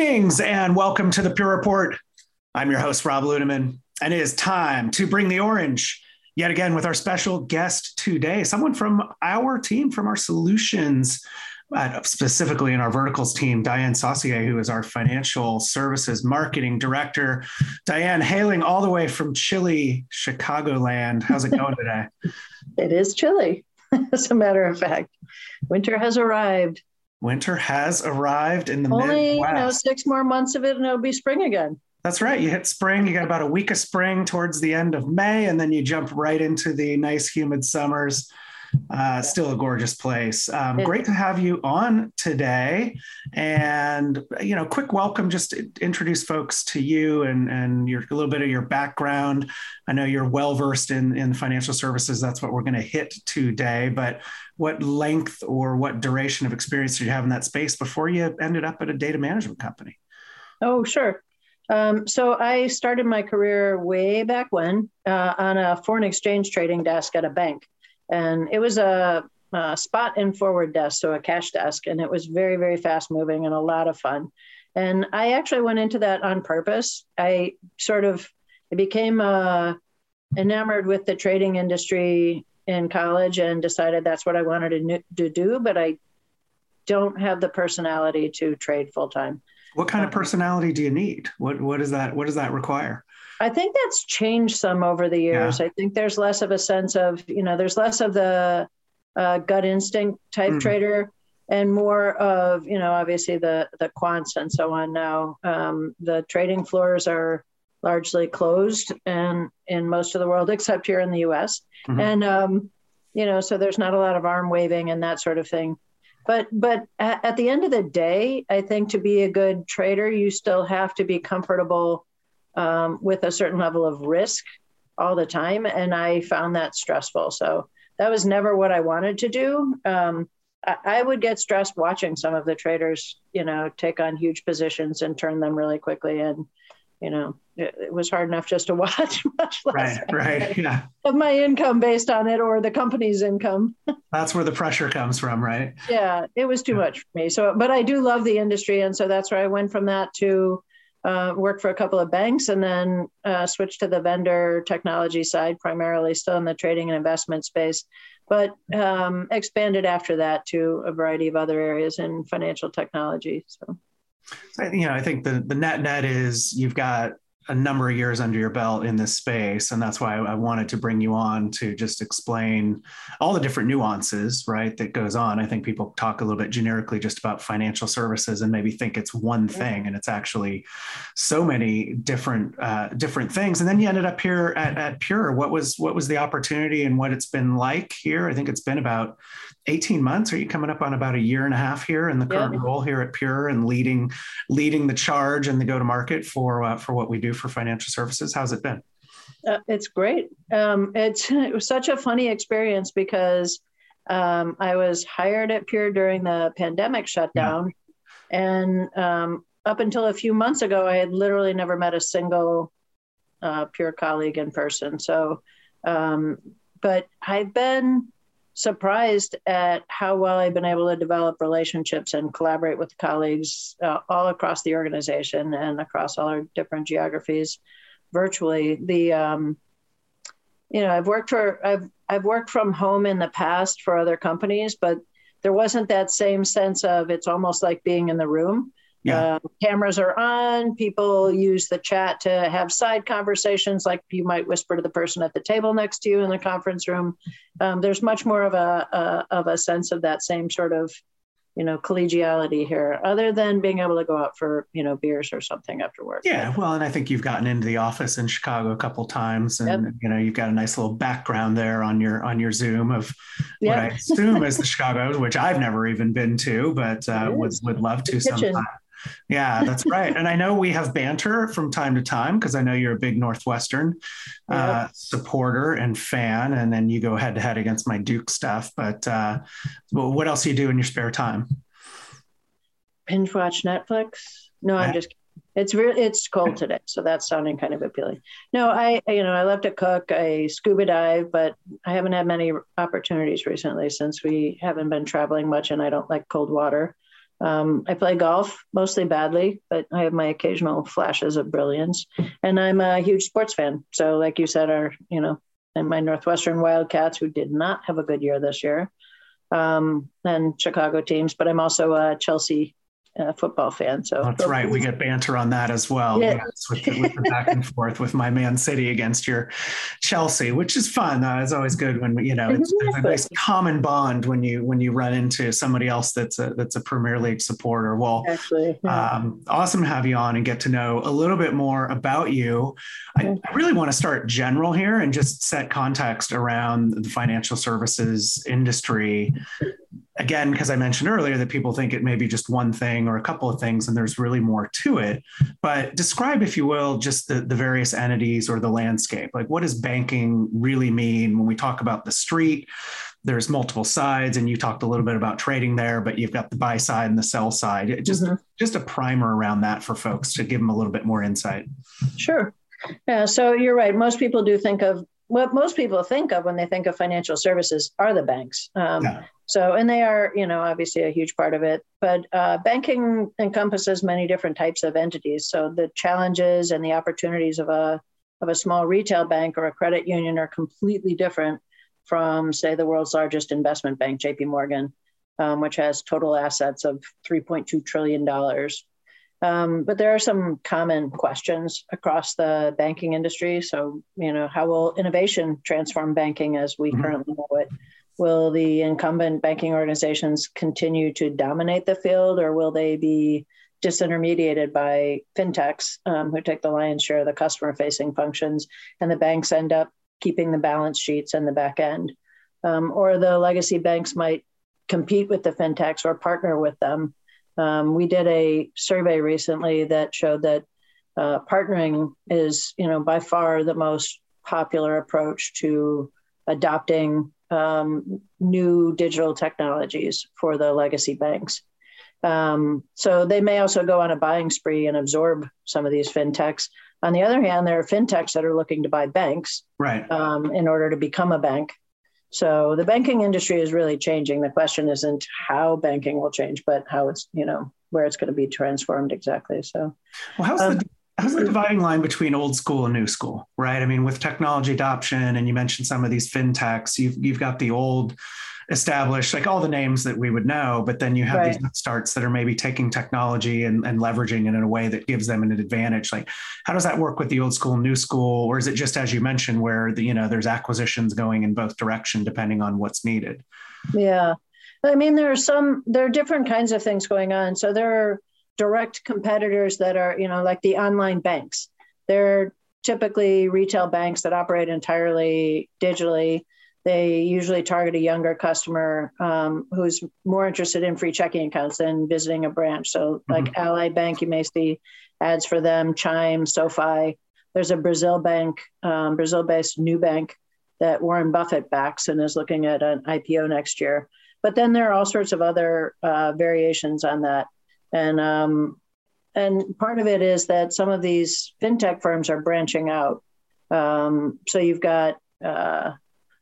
Greetings and welcome to the Pure Report. I'm your host, Rob Ludeman, and it is time to bring the orange yet again with our special guest today, someone from our team, from our solutions, uh, specifically in our verticals team, Diane Saucier, who is our financial services marketing director. Diane, hailing all the way from chilly Chicagoland. How's it going today? it is chilly, as a matter of fact. Winter has arrived. Winter has arrived in the Only, Midwest. you know, six more months of it and it'll be spring again. That's right. You hit spring, you got about a week of spring towards the end of May, and then you jump right into the nice, humid summers. Uh, still a gorgeous place. Um, great to have you on today. And you know, quick welcome. Just introduce folks to you and and your a little bit of your background. I know you're well versed in in financial services. That's what we're going to hit today. But what length or what duration of experience did you have in that space before you ended up at a data management company? Oh, sure. Um, so I started my career way back when uh, on a foreign exchange trading desk at a bank and it was a, a, spot and forward desk, so a cash desk, and it was very, very fast moving and a lot of fun. And I actually went into that on purpose. I sort of became uh, enamored with the trading industry in college and decided that's what I wanted to, to do, but I don't have the personality to trade full time. What kind of um, personality do you need? What what does that what does that require? I think that's changed some over the years. Yeah. I think there's less of a sense of, you know, there's less of the uh, gut instinct type mm. trader and more of, you know, obviously the the quants and so on now. Um, the trading floors are largely closed and in most of the world except here in the US. Mm-hmm. And um, you know, so there's not a lot of arm waving and that sort of thing. But but at, at the end of the day, I think to be a good trader, you still have to be comfortable um, with a certain level of risk all the time. And I found that stressful. So that was never what I wanted to do. Um, I, I would get stressed watching some of the traders, you know, take on huge positions and turn them really quickly. And, you know, it, it was hard enough just to watch much less right, right, yeah. of my income based on it or the company's income. that's where the pressure comes from, right? Yeah, it was too yeah. much for me. So, but I do love the industry. And so that's where I went from that to, uh, worked for a couple of banks and then uh, switched to the vendor technology side, primarily still in the trading and investment space, but um, expanded after that to a variety of other areas in financial technology. So, you know, I think the the net net is you've got a number of years under your belt in this space and that's why i wanted to bring you on to just explain all the different nuances right that goes on. I think people talk a little bit generically just about financial services and maybe think it's one thing and it's actually so many different uh, different things. And then you ended up here at, at pure. What was what was the opportunity and what it's been like here? I think it's been about 18 months? Are you coming up on about a year and a half here in the current yeah. role here at pure and leading leading the charge and the go to market for uh, for what we do for financial services? How's it been? Uh, it's great. Um, it's it was such a funny experience because um, i was hired at pure during the pandemic shutdown. Yeah. and um, up until a few months ago i had literally never met a single uh, pure colleague in person. So um, but i've been surprised at how well I've been able to develop relationships and collaborate with colleagues uh, all across the organization and across all our different geographies virtually. The um, you know, I've worked for I've I've worked from home in the past for other companies, but there wasn't that same sense of it's almost like being in the room. Yeah. Uh, cameras are on. People use the chat to have side conversations, like you might whisper to the person at the table next to you in the conference room. Um, there's much more of a, a, of a sense of that same sort of, you know, collegiality here, other than being able to go out for you know beers or something after work. Yeah, well, and I think you've gotten into the office in Chicago a couple times, and yep. you know you've got a nice little background there on your on your Zoom of yep. what I assume is the Chicago, which I've never even been to, but uh, would would love to sometime. Yeah, that's right. and I know we have banter from time to time because I know you're a big Northwestern uh, supporter and fan, and then you go head to head against my Duke stuff. But uh, well, what else do you do in your spare time? Binge watch Netflix. No, I'm just. It's really it's cold today, so that's sounding kind of appealing. No, I you know I love to cook. I scuba dive, but I haven't had many opportunities recently since we haven't been traveling much, and I don't like cold water. Um, I play golf mostly badly, but I have my occasional flashes of brilliance. And I'm a huge sports fan. So, like you said, our you know, and my Northwestern Wildcats, who did not have a good year this year, um, and Chicago teams. But I'm also a Chelsea uh, football fan. So that's right. We get banter on that as well. Yeah. Yes, with, the, with the back and forth with my Man City against your Chelsea, which is fun. Uh, it's always good when you know it's, a nice common bond when you when you run into somebody else that's a that's a Premier League supporter. Well, Actually, yeah. um, awesome to have you on and get to know a little bit more about you. I, I really want to start general here and just set context around the financial services industry again, because I mentioned earlier that people think it may be just one thing or a couple of things, and there's really more to it. But describe, if you will, just the, the various entities or the landscape. Like, what does banking really mean when we talk about the street? There's multiple sides, and you talked a little bit about trading there, but you've got the buy side and the sell side. Just, mm-hmm. just a primer around that for folks to give them a little bit more insight. Sure. Yeah, so you're right. Most people do think of what most people think of when they think of financial services are the banks. Um, yeah. So, and they are, you know, obviously a huge part of it. But uh, banking encompasses many different types of entities. So the challenges and the opportunities of a of a small retail bank or a credit union are completely different from, say, the world's largest investment bank, J.P. Morgan, um, which has total assets of 3.2 trillion dollars. Um, but there are some common questions across the banking industry. So, you know, how will innovation transform banking as we mm-hmm. currently know it? Will the incumbent banking organizations continue to dominate the field, or will they be disintermediated by fintechs um, who take the lion's share of the customer facing functions, and the banks end up keeping the balance sheets and the back end? Um, or the legacy banks might compete with the fintechs or partner with them um, we did a survey recently that showed that uh, partnering is, you know, by far the most popular approach to adopting um, new digital technologies for the legacy banks. Um, so they may also go on a buying spree and absorb some of these fintechs. On the other hand, there are fintechs that are looking to buy banks right. um, in order to become a bank. So the banking industry is really changing. The question isn't how banking will change, but how it's, you know, where it's going to be transformed exactly. So, well, how's um, the how's the dividing line between old school and new school, right? I mean, with technology adoption, and you mentioned some of these fintechs, you've you've got the old established, like all the names that we would know, but then you have right. these starts that are maybe taking technology and, and leveraging it in a way that gives them an advantage. Like, how does that work with the old school, new school, or is it just as you mentioned, where the you know there's acquisitions going in both direction depending on what's needed? Yeah, I mean there are some there are different kinds of things going on. So there are direct competitors that are you know like the online banks. They're typically retail banks that operate entirely digitally they usually target a younger customer um, who's more interested in free checking accounts than visiting a branch. So, like mm-hmm. Ally Bank, you may see ads for them, Chime, SoFi. There's a Brazil bank, um, Brazil based Nubank that Warren Buffett backs and is looking at an IPO next year. But then there are all sorts of other uh, variations on that. And, um, and part of it is that some of these fintech firms are branching out. Um, so you've got uh,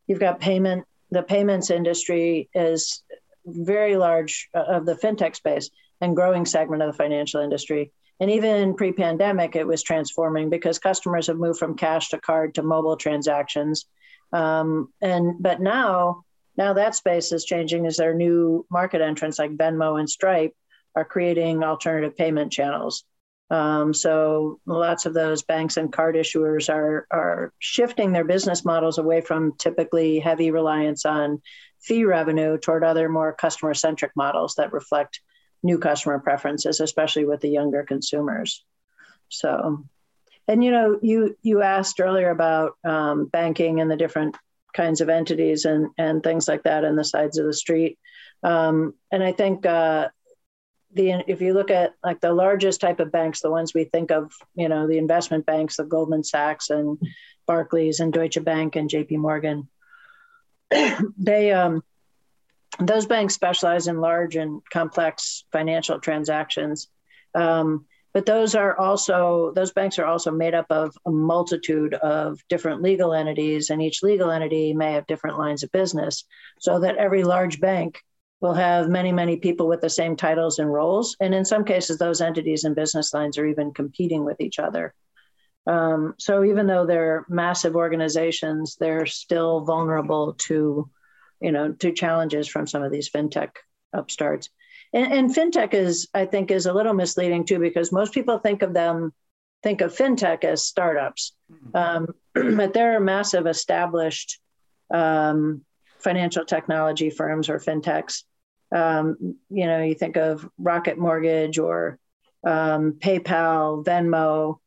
You've got payment. The payments industry is very large uh, of the fintech space and growing segment of the financial industry. And even pre-pandemic, it was transforming because customers have moved from cash to card to mobile transactions. Um, and but now, now that space is changing as there are new market entrants like Venmo and Stripe are creating alternative payment channels. Um, so lots of those banks and card issuers are are shifting their business models away from typically heavy reliance on fee revenue toward other more customer centric models that reflect new customer preferences, especially with the younger consumers. So, and you know, you you asked earlier about um, banking and the different kinds of entities and and things like that, and the sides of the street. Um, and I think uh, the if you look at like the largest type of banks, the ones we think of, you know, the investment banks, the Goldman Sachs and Barclays and Deutsche Bank and J.P. Morgan, they um, those banks specialize in large and complex financial transactions. Um, but those are also those banks are also made up of a multitude of different legal entities, and each legal entity may have different lines of business, so that every large bank will have many, many people with the same titles and roles. And in some cases, those entities and business lines are even competing with each other. Um, so even though they're massive organizations, they're still vulnerable to, you know, to challenges from some of these fintech upstarts. And, and fintech is, I think, is a little misleading too, because most people think of them, think of fintech as startups, mm-hmm. um, but they're massive established um, financial technology firms or fintechs. Um, you know, you think of Rocket Mortgage or um, PayPal, Venmo,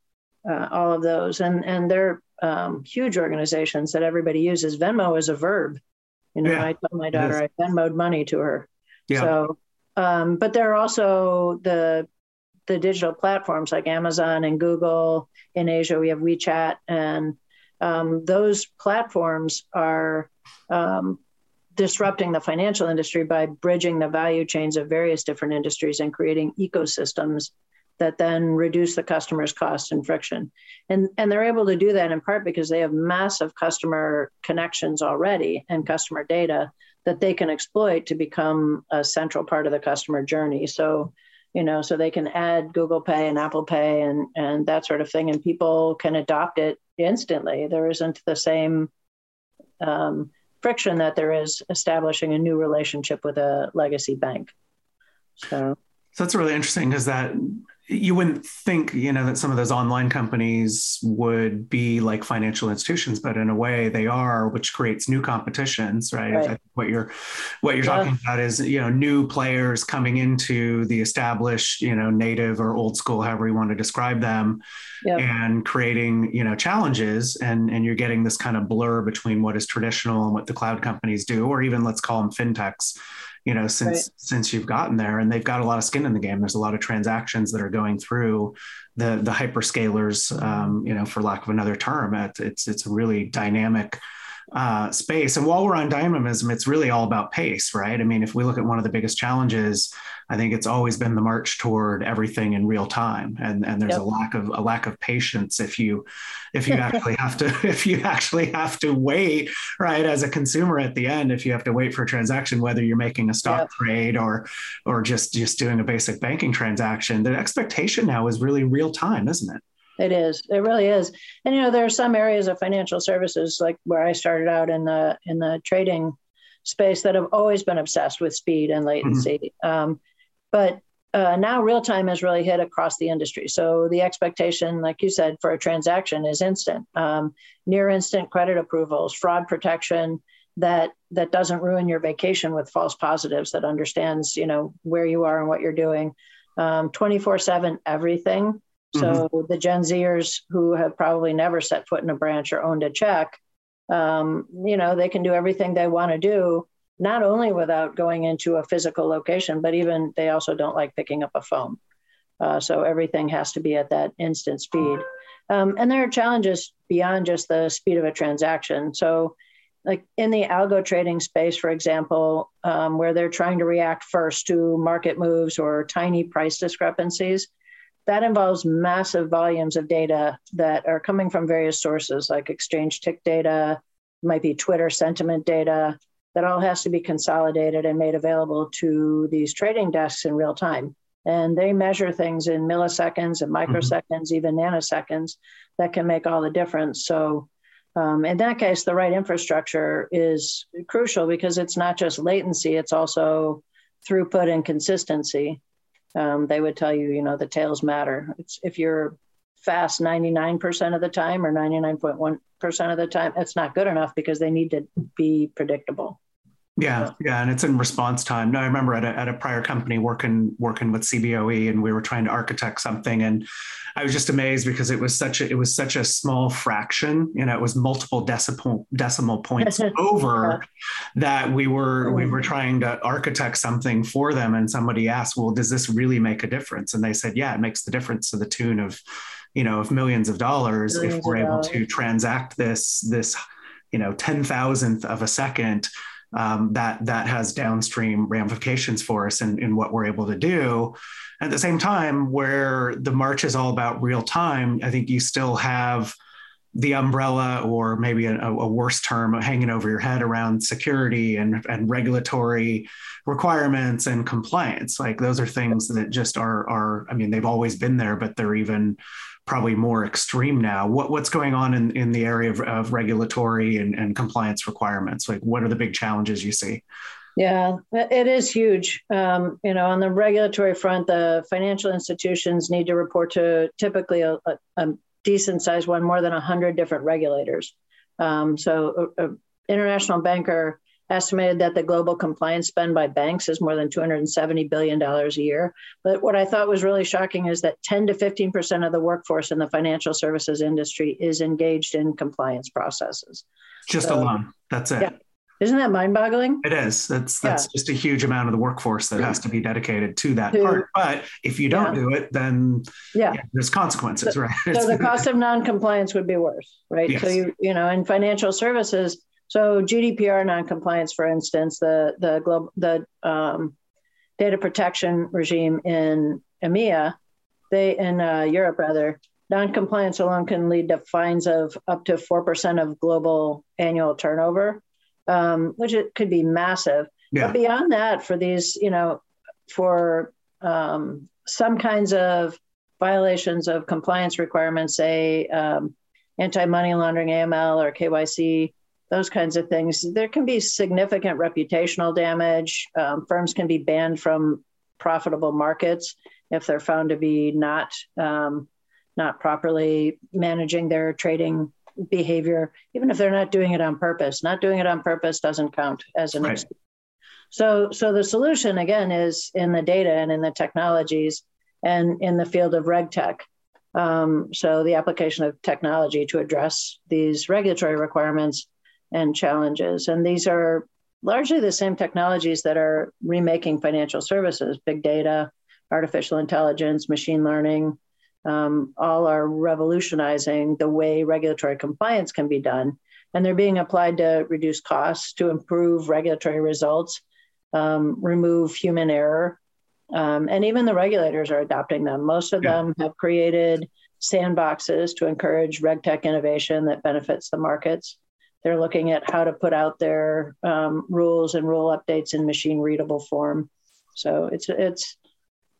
uh, all of those, and and they're um, huge organizations that everybody uses. Venmo is a verb. You know, yeah, I told my daughter I Venmoed money to her. Yeah. So, um, but there are also the the digital platforms like Amazon and Google. In Asia, we have WeChat, and um, those platforms are um, disrupting the financial industry by bridging the value chains of various different industries and creating ecosystems that then reduce the customer's cost and friction. And, and they're able to do that in part because they have massive customer connections already and customer data that they can exploit to become a central part of the customer journey. So, you know, so they can add Google Pay and Apple Pay and, and that sort of thing, and people can adopt it instantly. There isn't the same um, friction that there is establishing a new relationship with a legacy bank. So, so that's really interesting because that you wouldn't think you know that some of those online companies would be like financial institutions but in a way they are which creates new competitions right, right. what you're what you're yeah. talking about is you know new players coming into the established you know native or old school however you want to describe them yep. and creating you know challenges and and you're getting this kind of blur between what is traditional and what the cloud companies do or even let's call them fintechs you know since right. since you've gotten there and they've got a lot of skin in the game there's a lot of transactions that are going through the the hyperscalers um, you know for lack of another term it's it's a really dynamic uh, space. And while we're on dynamism, it's really all about pace, right? I mean, if we look at one of the biggest challenges, I think it's always been the march toward everything in real time, and and there's yep. a lack of a lack of patience if you if you actually have to if you actually have to wait, right? As a consumer at the end, if you have to wait for a transaction, whether you're making a stock yep. trade or or just just doing a basic banking transaction, the expectation now is really real time, isn't it? It is. It really is. And you know, there are some areas of financial services, like where I started out in the in the trading space, that have always been obsessed with speed and latency. Mm-hmm. Um, but uh, now real time has really hit across the industry. So the expectation, like you said, for a transaction is instant, um, near instant credit approvals, fraud protection that that doesn't ruin your vacation with false positives, that understands you know where you are and what you're doing, twenty four seven everything. So mm-hmm. the Gen Zers who have probably never set foot in a branch or owned a check, um, you know, they can do everything they want to do, not only without going into a physical location, but even they also don't like picking up a phone. Uh, so everything has to be at that instant speed. Um, and there are challenges beyond just the speed of a transaction. So, like in the algo trading space, for example, um, where they're trying to react first to market moves or tiny price discrepancies, that involves massive volumes of data that are coming from various sources like exchange tick data, might be Twitter sentiment data, that all has to be consolidated and made available to these trading desks in real time. And they measure things in milliseconds and mm-hmm. microseconds, mm-hmm. even nanoseconds, that can make all the difference. So, um, in that case, the right infrastructure is crucial because it's not just latency, it's also throughput and consistency um, they would tell you, you know, the tails matter. It's if you're fast 99% of the time or 99.1% of the time, it's not good enough because they need to be predictable. Yeah, yeah, and it's in response time. No, I remember at a, at a prior company working working with CBOE, and we were trying to architect something, and I was just amazed because it was such a it was such a small fraction. You know, it was multiple decimal decimal points over that we were we were trying to architect something for them, and somebody asked, "Well, does this really make a difference?" And they said, "Yeah, it makes the difference to the tune of, you know, of millions of dollars millions if we're able dollars. to transact this this, you know, ten thousandth of a second." Um, that that has downstream ramifications for us in, in what we're able to do. At the same time, where the march is all about real time, I think you still have the umbrella or maybe a, a, worse term hanging over your head around security and, and regulatory requirements and compliance. Like those are things that just are are i mean they've always been there but they're even probably more extreme now. What, what's going on in, in the area of, of regulatory and, and compliance requirements? Like what are the big challenges you see? Yeah, it is huge. Um, you know, on the regulatory front, the financial institutions need to report to typically a, a, a decent sized one, more than 100 different regulators. Um, so, an international banker estimated that the global compliance spend by banks is more than $270 billion a year. But what I thought was really shocking is that 10 to 15% of the workforce in the financial services industry is engaged in compliance processes. Just so, alone. That's it. Yeah. Isn't that mind-boggling? It is. That's that's yeah. just a huge amount of the workforce that has to be dedicated to that to, part. But if you don't yeah. do it, then yeah. yeah. there's consequences, so, right? so the cost of non-compliance would be worse, right? Yes. So you you know in financial services, so GDPR non-compliance, for instance, the the global the um, data protection regime in EMEA, they in uh, Europe rather, non-compliance alone can lead to fines of up to four percent of global annual turnover um, which it could be massive. Yeah. But beyond that, for these, you know, for um, some kinds of violations of compliance requirements, say um, anti money laundering, AML, or KYC, those kinds of things, there can be significant reputational damage. Um, firms can be banned from profitable markets if they're found to be not um, not properly managing their trading behavior, even if they're not doing it on purpose. Not doing it on purpose doesn't count as an right. excuse. So, so the solution again is in the data and in the technologies and in the field of reg tech. Um, so the application of technology to address these regulatory requirements and challenges. And these are largely the same technologies that are remaking financial services, big data, artificial intelligence, machine learning, um, all are revolutionizing the way regulatory compliance can be done. And they're being applied to reduce costs, to improve regulatory results, um, remove human error. Um, and even the regulators are adopting them. Most of yeah. them have created sandboxes to encourage regtech innovation that benefits the markets. They're looking at how to put out their um, rules and rule updates in machine readable form. So it's it's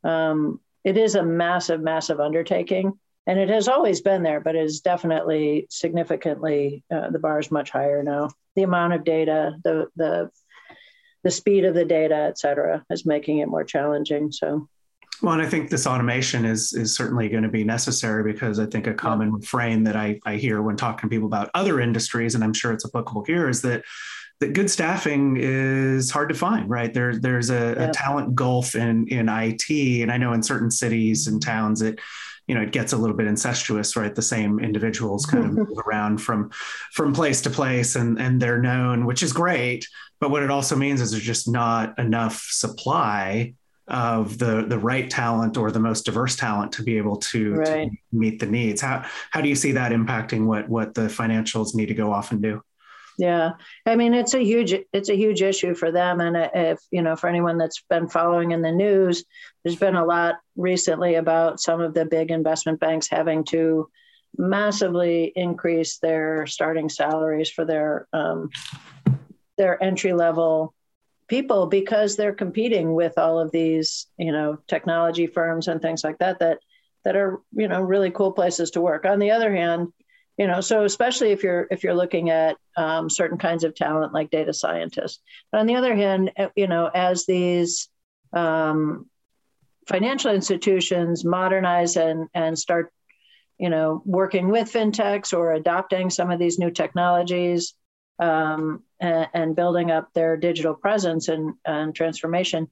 um, it is a massive, massive undertaking. And it has always been there, but it is definitely significantly uh, the bar is much higher now. The amount of data, the the the speed of the data, et cetera, is making it more challenging. So well, and I think this automation is is certainly going to be necessary because I think a common refrain that I, I hear when talking to people about other industries, and I'm sure it's applicable here, is that that good staffing is hard to find, right? There, there's a, yeah. a, talent gulf in in IT, and I know in certain cities and towns it, you know, it gets a little bit incestuous, right? The same individuals kind of move mm-hmm. around from from place to place, and and they're known, which is great. But what it also means is there's just not enough supply of the the right talent or the most diverse talent to be able to, right. to meet the needs. How how do you see that impacting what what the financials need to go off and do? Yeah, I mean it's a huge it's a huge issue for them, and if you know for anyone that's been following in the news, there's been a lot recently about some of the big investment banks having to massively increase their starting salaries for their um, their entry level people because they're competing with all of these you know technology firms and things like that that that are you know really cool places to work. On the other hand you know so especially if you're if you're looking at um, certain kinds of talent like data scientists. But on the other hand eh, you know as these um, financial institutions modernize and and start you know working with fintechs or adopting some of these new technologies um, and, and, building up their digital presence and, and transformation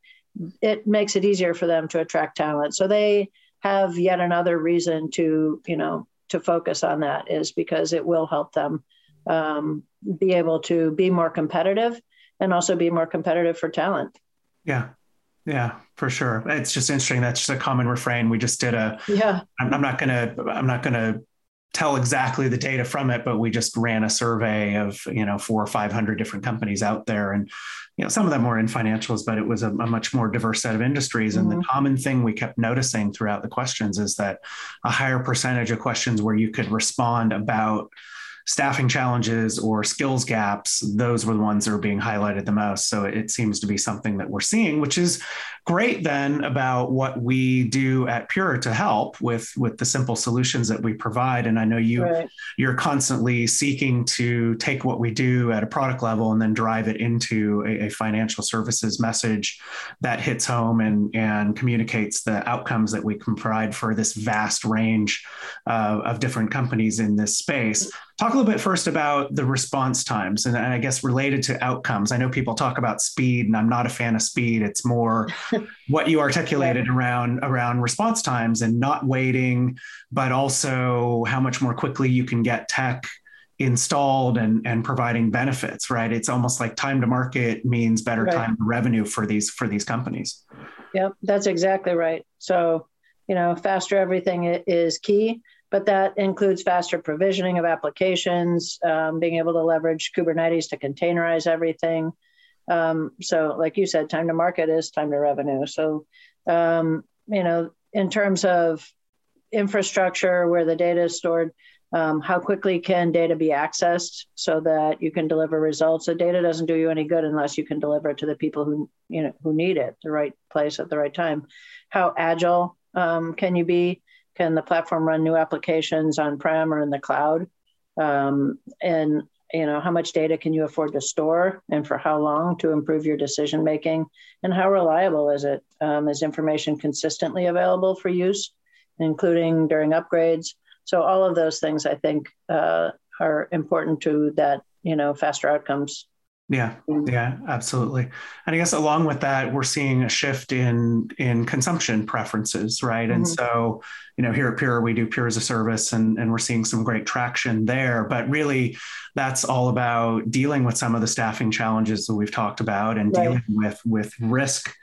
it makes it easier for them to attract talent. So they have yet another reason to you know to focus on that is because it will help them um, be able to be more competitive and also be more competitive for talent. Yeah. Yeah, for sure. It's just interesting. That's just a common refrain. We just did a, yeah, I'm, I'm not going to, I'm not going to tell exactly the data from it, but we just ran a survey of you know four or five hundred different companies out there, and you know some of them were in financials, but it was a, a much more diverse set of industries. Mm-hmm. And the mm-hmm. common thing we kept noticing throughout the questions is that a higher percentage of questions where you could respond about staffing challenges or skills gaps, those were the ones that are being highlighted the most. So it seems to be something that we're seeing, which is great then about what we do at Pure to help with with the simple solutions that we provide. And I know you right. you're constantly seeking to take what we do at a product level and then drive it into a, a financial services message that hits home and and communicates the outcomes that we can provide for this vast range uh, of different companies in this space. Talk a little bit first about the response times and, and, I guess related to outcomes. I know people talk about speed, and I'm not a fan of speed. It's more what you articulated around around response times and not waiting, but also how much more quickly you can get tech installed and, and providing benefits, right? It's almost like time to market means better right. time to revenue for these for these companies. Yep, that's exactly right. So, you know, faster everything is key but that includes faster provisioning of applications, um, being able to leverage Kubernetes to containerize everything. Um, so, like you said, time to market is time to revenue. So, um, you know, in terms of infrastructure where the data is stored, um, how quickly can data be accessed so that you can deliver results? The data doesn't do you any good unless you can deliver it to the people who you know who need it, the right place at the right time. How agile um, can you be? Can the platform run new applications on prem or in the cloud? Um, and you know how much data can you afford to store and for how long to improve your decision making and how reliable is it? Um, is information consistently available for use including during upgrades so all of those things i think uh, are important to that you know faster outcomes yeah, yeah, absolutely. And I guess along with that, we're seeing a shift in in consumption preferences, right? Mm-hmm. And so, you know, here at Pure, we do Pure as a service, and and we're seeing some great traction there. But really, that's all about dealing with some of the staffing challenges that we've talked about, and right. dealing with with risk.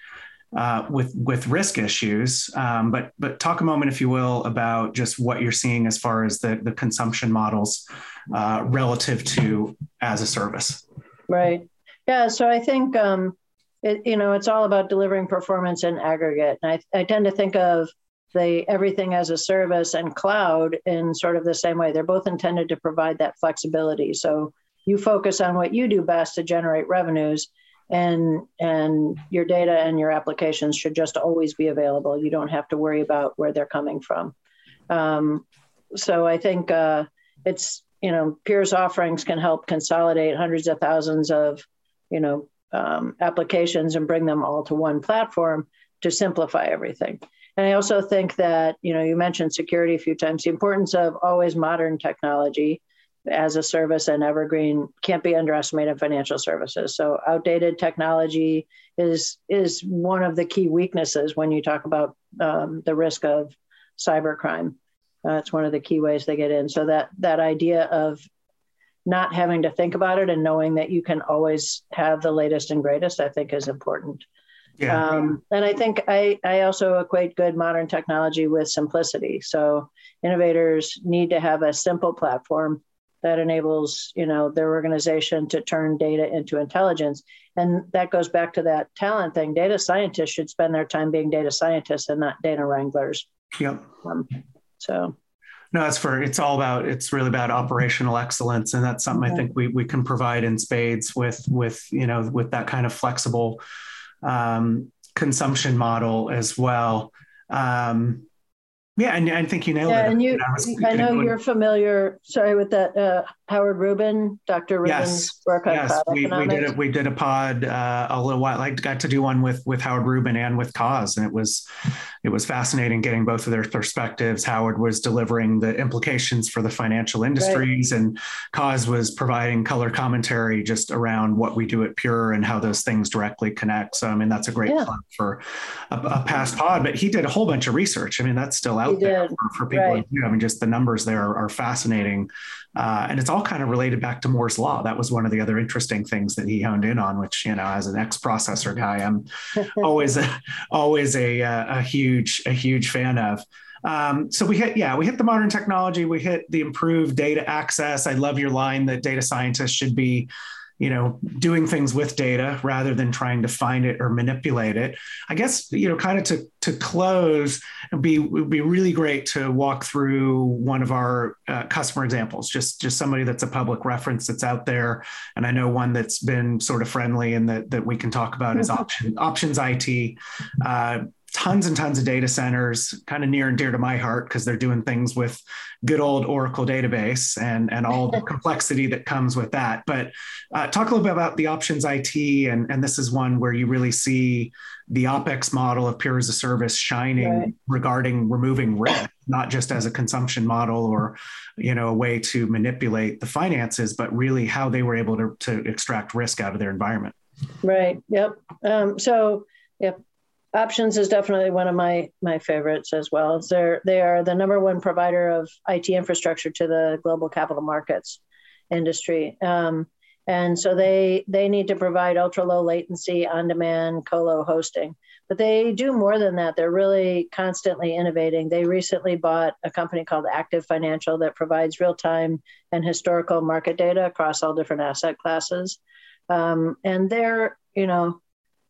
Uh, with with risk issues, um, but but talk a moment, if you will, about just what you're seeing as far as the the consumption models uh, relative to as a service. Right. Yeah. So I think, um, it, you know, it's all about delivering performance in aggregate. And I, I tend to think of the everything as a service and cloud in sort of the same way. They're both intended to provide that flexibility. So you focus on what you do best to generate revenues and and your data and your applications should just always be available. You don't have to worry about where they're coming from. Um, so I think uh, it's you know, Pure's offerings can help consolidate hundreds of thousands of, you know, um, applications and bring them all to one platform to simplify everything. And I also think that, you know, you mentioned security a few times. The importance of always modern technology as a service and evergreen can't be underestimated in financial services. So outdated technology is is one of the key weaknesses when you talk about um, the risk of cybercrime. Uh, it's one of the key ways they get in. So that that idea of not having to think about it and knowing that you can always have the latest and greatest, I think, is important. Yeah. Um, and I think I, I also equate good modern technology with simplicity. So innovators need to have a simple platform that enables you know their organization to turn data into intelligence and that goes back to that talent thing data scientists should spend their time being data scientists and not data wranglers yep um, so no, that's for it's all about it's really about operational excellence, and that's something I think we we can provide in spades with with you know with that kind of flexible um, consumption model as well. Um, yeah, and I think you nailed yeah, it. And you, I, I know you're familiar. Sorry with that, uh, Howard Rubin, Dr. Rubin's yes, work on yes, we, we did a, we did a pod uh, a little while. I got to do one with with Howard Rubin and with Cause, and it was it was fascinating getting both of their perspectives. Howard was delivering the implications for the financial industries, right. and Cause was providing color commentary just around what we do at Pure and how those things directly connect. So I mean, that's a great yeah. for a, a, past pod. But he did a whole bunch of research. I mean, that's still out out there for, for, people. Right. I mean, just the numbers there are, are fascinating. Uh, and it's all kind of related back to Moore's law. That was one of the other interesting things that he honed in on, which, you know, as an ex processor guy, I'm always, a, always a, uh, a huge, a huge fan of. Um, so we hit, yeah, we hit the modern technology. We hit the improved data access. I love your line that data scientists should be you know doing things with data rather than trying to find it or manipulate it. I guess you know kind of to to close it'd be would be really great to walk through one of our uh, customer examples just just somebody that's a public reference that's out there. And i know one that's been sort of friendly and that that we can talk about is mm-hmm. option Options IT uh, tons and tons of data centers, kind of near and dear to my heart because they're doing things with good old Oracle database and, and all the complexity that comes with that. But uh, talk a little bit about the Options IT, and, and this is one where you really see the OPEX model of Pure as a service shining right. regarding removing risk, not just as a consumption model or you know a way to manipulate the finances, but really how they were able to, to extract risk out of their environment. Right. Yep. Um, so Yep. Options is definitely one of my my favorites as well. They're they are the number one provider of IT infrastructure to the global capital markets industry. Um, and so they they need to provide ultra low latency on demand colo hosting but they do more than that they're really constantly innovating they recently bought a company called Activ Financial that provides real time and historical market data across all different asset classes um, and they're you know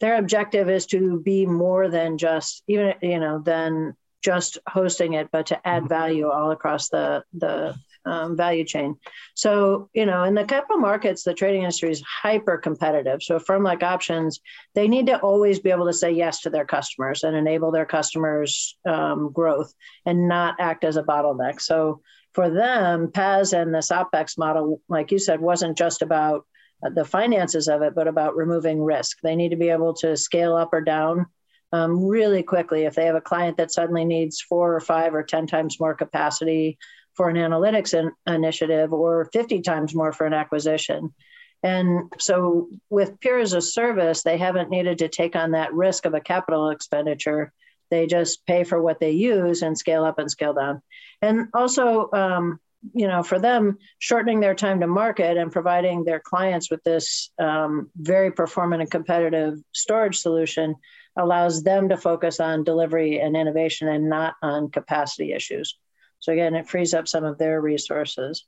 their objective is to be more than just even you know than just hosting it but to add mm-hmm. value all across the the um, value chain. So you know in the capital markets the trading industry is hyper competitive so a firm like Options they need to always be able to say yes to their customers and enable their customers um, growth and not act as a bottleneck. So for them PaaS and this OPEX model, like you said, wasn't just about the finances of it, but about removing risk. They need to be able to scale up or down um, really quickly. If they have a client that suddenly needs four or five or 10 times more capacity for an analytics in, initiative or 50 times more for an acquisition. And so with Pure as a service, they haven't needed to take on that risk of a capital expenditure. They just pay for what they use and scale up and scale down. And also, um, you know, for them, shortening their time to market and providing their clients with this um, very performant and competitive storage solution allows them to focus on delivery and innovation and not on capacity issues. So again, it frees up some of their resources.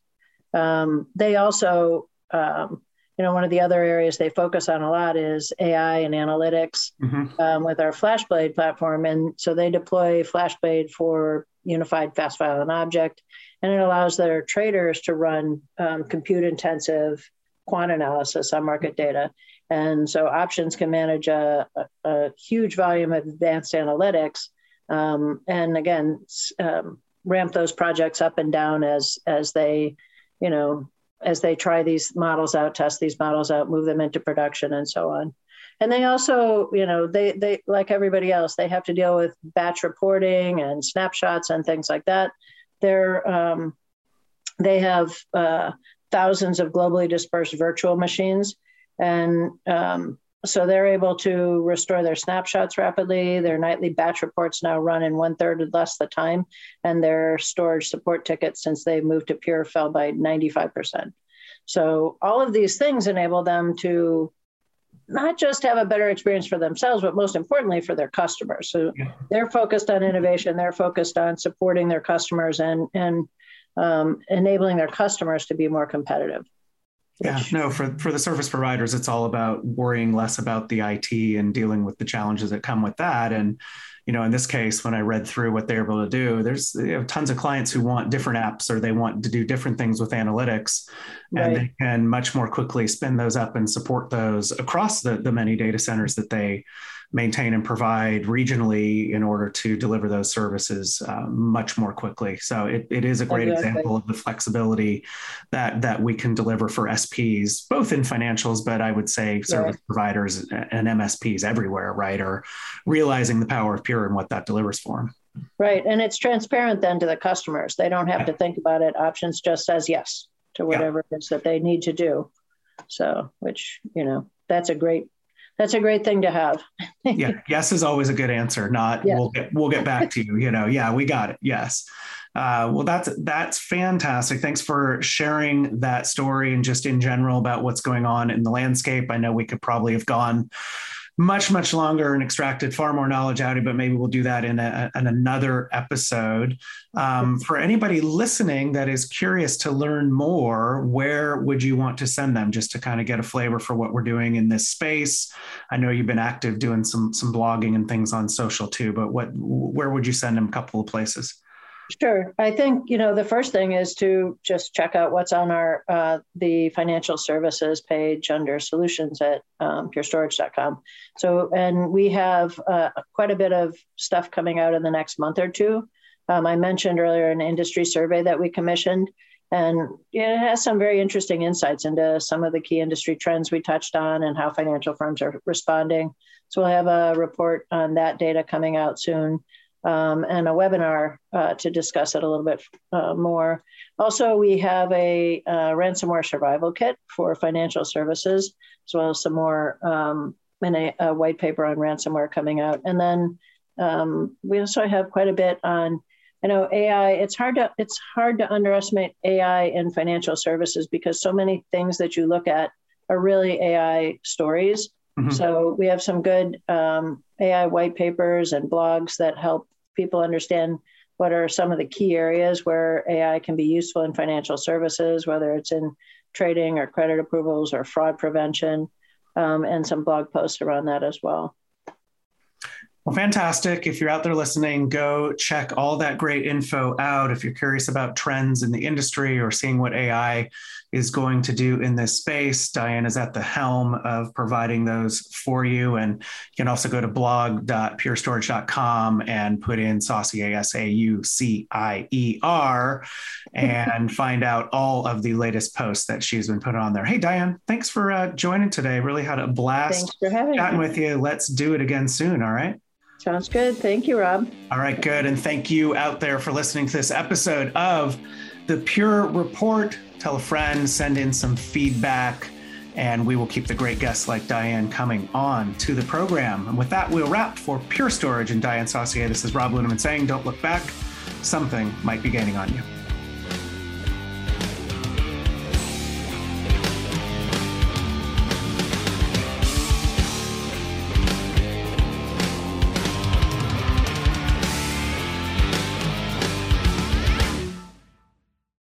Um, they also, um, you know, one of the other areas they focus on a lot is AI and analytics mm-hmm. um, with our FlashBlade platform. And so they deploy FlashBlade for unified fast file and object and it allows their traders to run um, compute intensive quant analysis on market data. And so Options can manage a, a, a huge volume of advanced analytics. Um, and again, um, ramp those projects up and down as, as they, you know, as they try these models out, test these models out, move them into production and so on. And they also, you know, they, they, like everybody else, they have to deal with batch reporting and snapshots and things like that. They're um, they have uh, thousands of globally dispersed virtual machines, and um, so they're able to restore their snapshots rapidly. Their nightly batch reports now run in one third less the time, and their storage support tickets since they moved to Pure fell by 95%. So all of these things enable them to not just have a better experience for themselves, but most importantly for their customers. So yeah. they're focused on innovation, they're focused on supporting their customers and and um, enabling their customers to be more competitive. Yeah, no, for, for the service providers, it's all about worrying less about the IT and dealing with the challenges that come with that. And you know, in this case, when I read through what they're able to do, there's tons of clients who want different apps or they want to do different things with analytics, right. and they can much more quickly spin those up and support those across the, the many data centers that they maintain and provide regionally in order to deliver those services uh, much more quickly. So it, it is a great exactly. example of the flexibility that that we can deliver for SPs, both in financials, but I would say service yeah. providers and MSPs everywhere, right, are realizing the power of Pure and what that delivers for them. Right, and it's transparent then to the customers. They don't have yeah. to think about it. Options just says yes to whatever yeah. it is that they need to do. So, which you know, that's a great that's a great thing to have. yeah, yes is always a good answer. Not yes. we'll get we'll get back to you. You know, yeah, we got it. Yes. Uh, well, that's that's fantastic. Thanks for sharing that story and just in general about what's going on in the landscape. I know we could probably have gone much much longer and extracted far more knowledge out of it but maybe we'll do that in, a, in another episode. Um, for anybody listening that is curious to learn more where would you want to send them? Just to kind of get a flavor for what we're doing in this space. I know you've been active doing some some blogging and things on social too but what where would you send them? A couple of places Sure. I think, you know, the first thing is to just check out what's on our, uh, the financial services page under solutions at um, purestorage.com. So, and we have uh, quite a bit of stuff coming out in the next month or two. Um, I mentioned earlier an industry survey that we commissioned, and it has some very interesting insights into some of the key industry trends we touched on and how financial firms are responding. So, we'll have a report on that data coming out soon um, and a webinar uh, to discuss it a little bit uh, more. Also, we have a uh, ransomware survival kit for financial services, as well as some more um, and a, a, white paper on ransomware coming out. And then um, we also have quite a bit on, you know, AI. It's hard to it's hard to underestimate AI in financial services because so many things that you look at are really AI stories. Mm-hmm. So we have some good um, AI white papers and blogs that help people understand what are some of the key areas where AI can be useful in financial services, whether it's in trading or credit approvals or fraud prevention, um, and some blog posts around that as well. Well, fantastic. If you're out there listening, go check all that great info out. If you're curious about trends in the industry or seeing what AI is going to do in this space, Diane is at the helm of providing those for you. And you can also go to blog.purestorage.com and put in Saucier, S A U C I E R, and find out all of the latest posts that she's been putting on there. Hey, Diane, thanks for uh, joining today. Really had a blast thanks for having chatting me. with you. Let's do it again soon. All right. Sounds good. Thank you, Rob. All right, good. And thank you out there for listening to this episode of The Pure Report. Tell a friend, send in some feedback, and we will keep the great guests like Diane coming on to the program. And with that, we'll wrap for Pure Storage and Diane Saucier. This is Rob Ludeman saying, Don't look back. Something might be gaining on you.